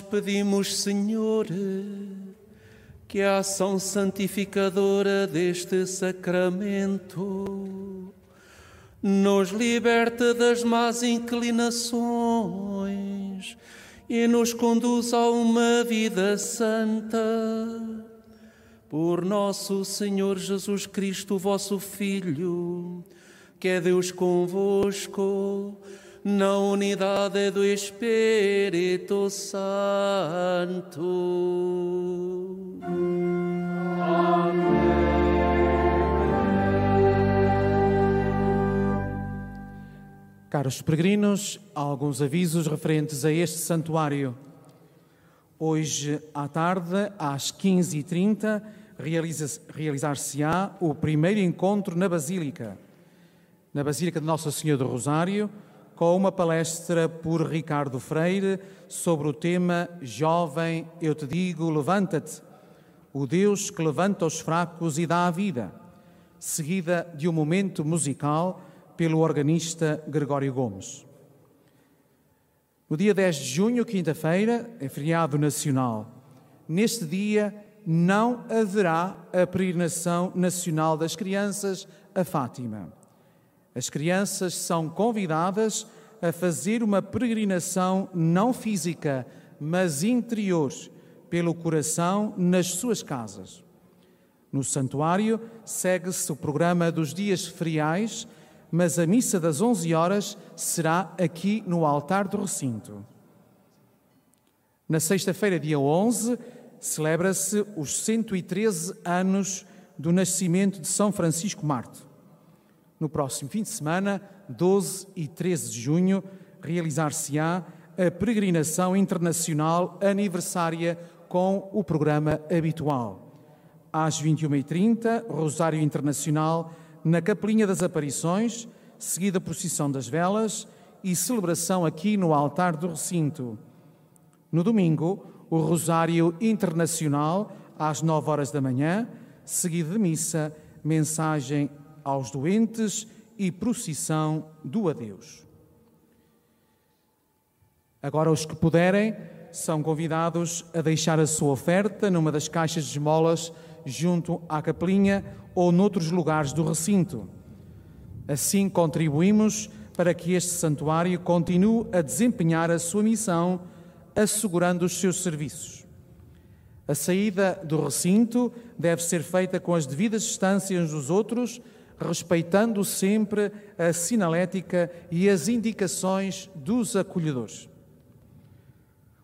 Pedimos, Senhor, que a ação santificadora deste sacramento nos liberte das más inclinações e nos conduza a uma vida santa. Por nosso Senhor Jesus Cristo, vosso Filho, que é Deus convosco, na unidade do Espírito Santo. Caros peregrinos, há alguns avisos referentes a este santuário. Hoje à tarde, às 15h30, realizar-se-á o primeiro encontro na Basílica, na Basílica de Nossa Senhora do Rosário, com uma palestra por Ricardo Freire sobre o tema Jovem, eu te digo, levanta-te, o Deus que levanta os fracos e dá a vida, seguida de um momento musical pelo organista Gregório Gomes. No dia 10 de junho, quinta-feira, é feriado nacional. Neste dia não haverá a peregrinação nacional das crianças a Fátima. As crianças são convidadas a fazer uma peregrinação não física, mas interior, pelo coração nas suas casas. No santuário segue-se o programa dos dias feriais mas a missa das 11 horas será aqui no altar do recinto. Na sexta-feira, dia 11, celebra-se os 113 anos do nascimento de São Francisco Marto. No próximo fim de semana, 12 e 13 de junho, realizar-se-á a peregrinação internacional aniversária com o programa habitual. Às 21h30, Rosário Internacional na Capelinha das Aparições, seguida procissão das velas e celebração aqui no altar do recinto. No domingo, o Rosário Internacional, às 9 horas da manhã, seguido de missa, mensagem aos doentes e procissão do adeus. Agora, os que puderem, são convidados a deixar a sua oferta numa das caixas de esmolas junto à capelinha ou noutros lugares do recinto. Assim contribuímos para que este santuário continue a desempenhar a sua missão, assegurando os seus serviços. A saída do recinto deve ser feita com as devidas distâncias dos outros, respeitando sempre a sinalética e as indicações dos acolhedores.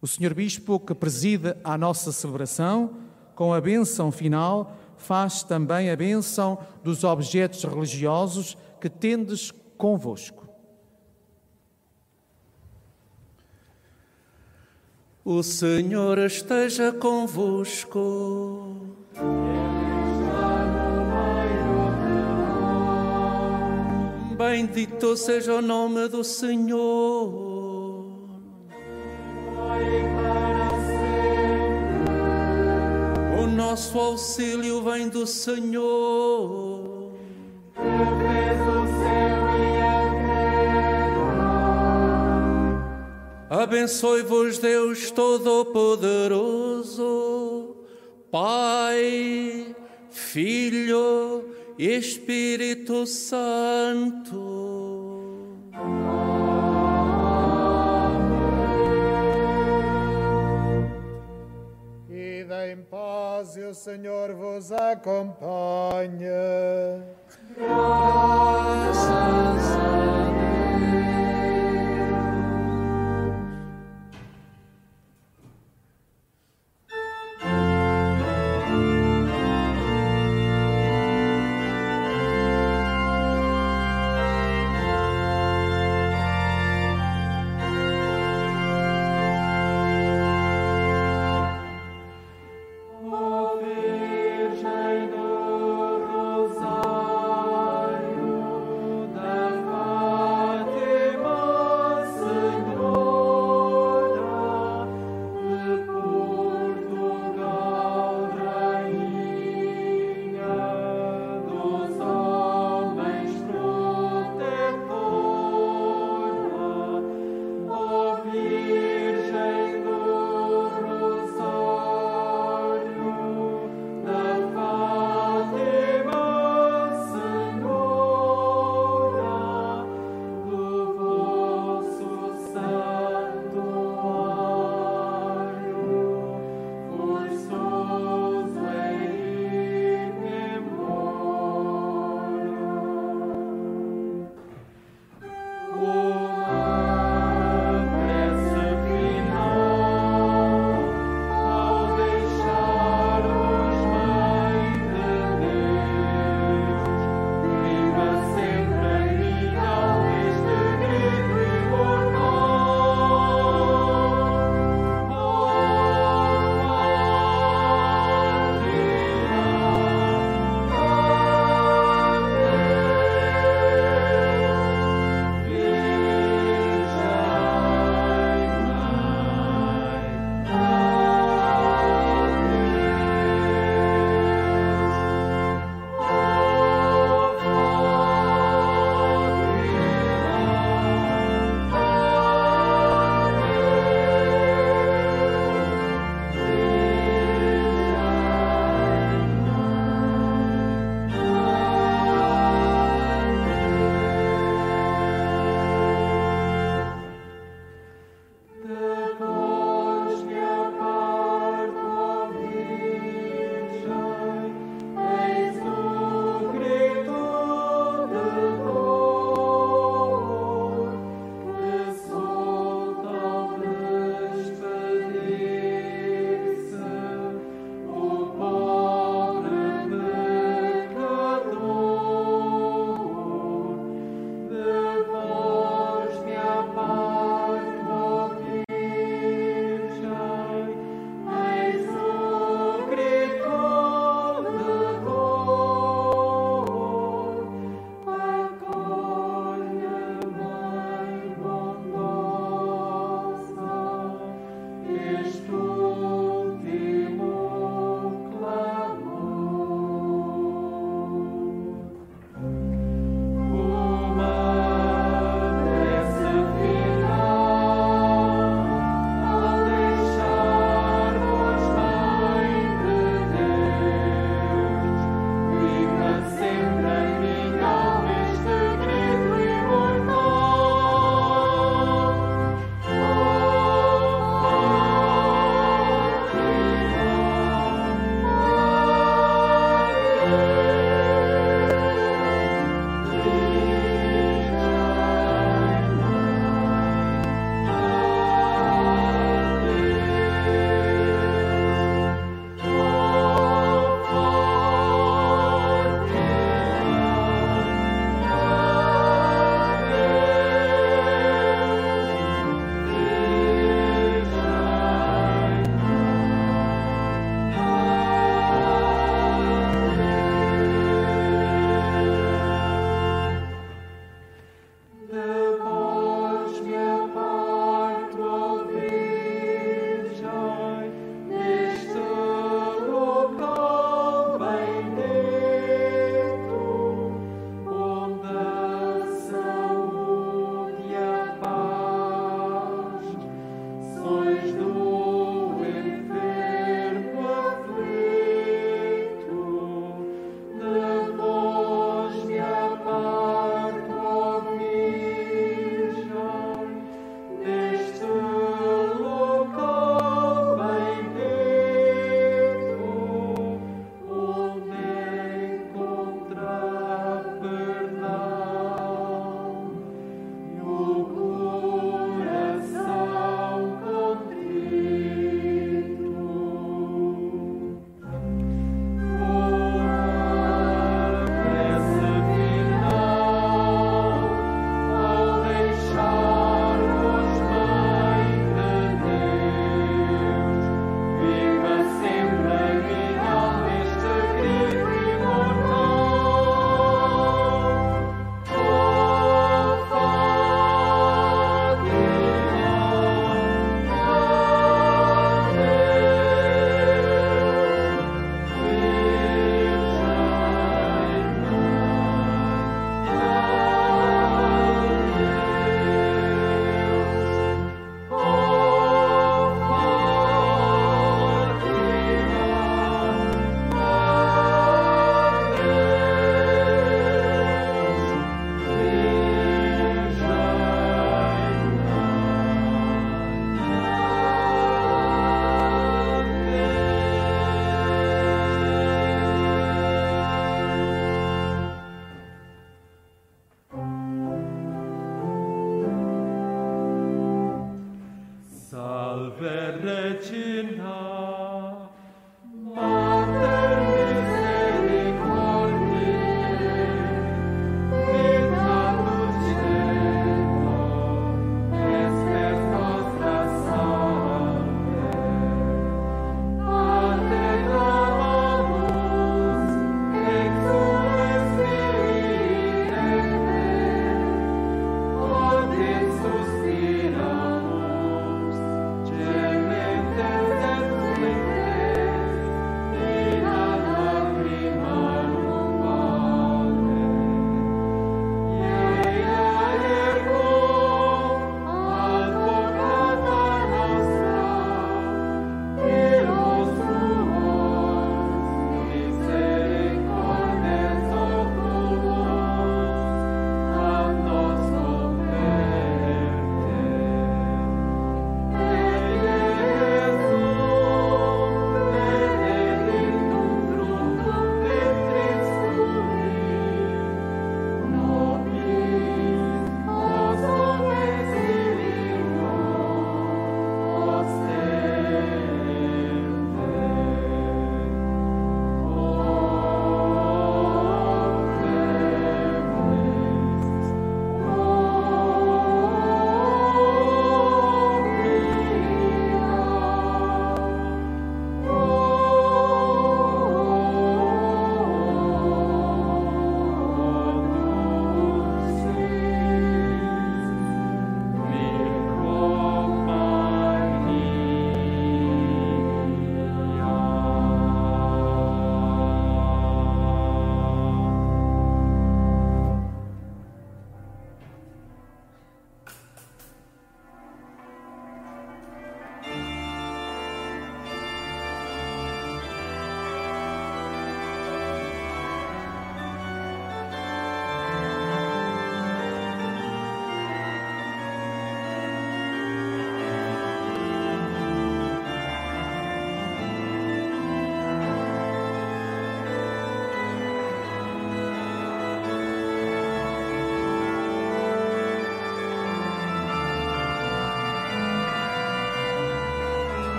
O Senhor Bispo, que preside a nossa celebração, com a bênção final, faz também a bênção dos objetos religiosos que tendes convosco. O Senhor esteja convosco. Bendito seja o nome do Senhor. O nosso auxílio vem do Senhor. Abençoe-vos, Deus Todo-Poderoso, Pai, Filho Espírito Santo. Ida em paz e o Senhor vos acompanhe. Graças a